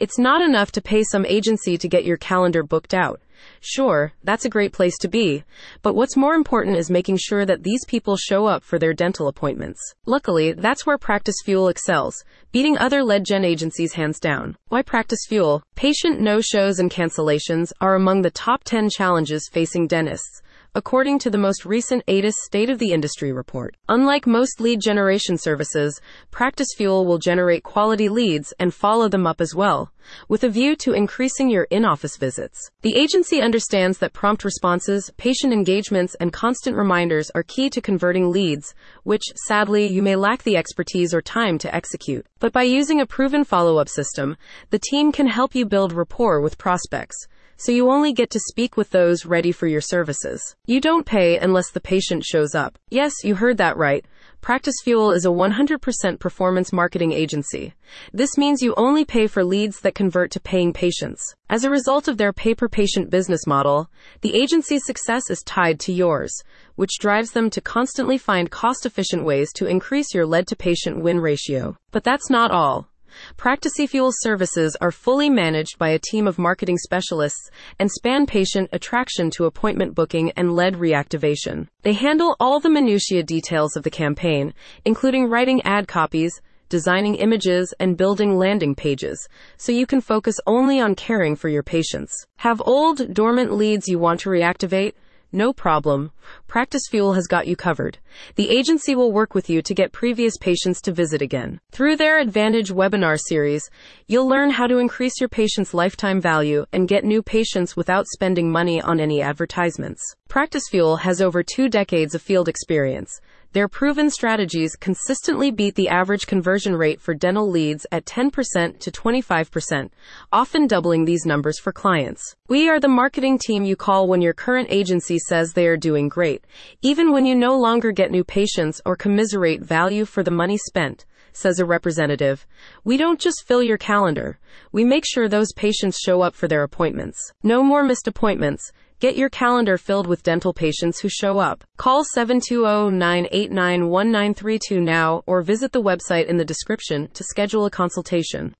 It's not enough to pay some agency to get your calendar booked out. Sure, that's a great place to be, but what's more important is making sure that these people show up for their dental appointments. Luckily, that's where Practice Fuel excels, beating other lead gen agencies hands down. Why PracticeFuel? Patient no shows and cancellations are among the top 10 challenges facing dentists according to the most recent ATIS State of the Industry report. Unlike most lead generation services, PracticeFuel will generate quality leads and follow them up as well, with a view to increasing your in office visits. The agency understands that prompt responses, patient engagements, and constant reminders are key to converting leads, which, sadly, you may lack the expertise or time to execute. But by using a proven follow up system, the team can help you build rapport with prospects so you only get to speak with those ready for your services. You don't pay unless the patient shows up. Yes, you heard that right. PracticeFuel is a 100% performance marketing agency. This means you only pay for leads that convert to paying patients. As a result of their pay per patient business model, the agency's success is tied to yours, which drives them to constantly find cost efficient ways to increase your lead to patient win ratio. But that's not all. Practice Fuel services are fully managed by a team of marketing specialists and span patient attraction to appointment booking and lead reactivation. They handle all the minutiae details of the campaign, including writing ad copies, designing images, and building landing pages, so you can focus only on caring for your patients. Have old, dormant leads you want to reactivate? No problem. PracticeFuel has got you covered. The agency will work with you to get previous patients to visit again. Through their Advantage webinar series, you'll learn how to increase your patient's lifetime value and get new patients without spending money on any advertisements. PracticeFuel has over two decades of field experience their proven strategies consistently beat the average conversion rate for dental leads at 10% to 25%, often doubling these numbers for clients. We are the marketing team you call when your current agency says they are doing great, even when you no longer get new patients or commiserate value for the money spent says a representative. We don't just fill your calendar. We make sure those patients show up for their appointments. No more missed appointments. Get your calendar filled with dental patients who show up. Call 720-989-1932 now or visit the website in the description to schedule a consultation.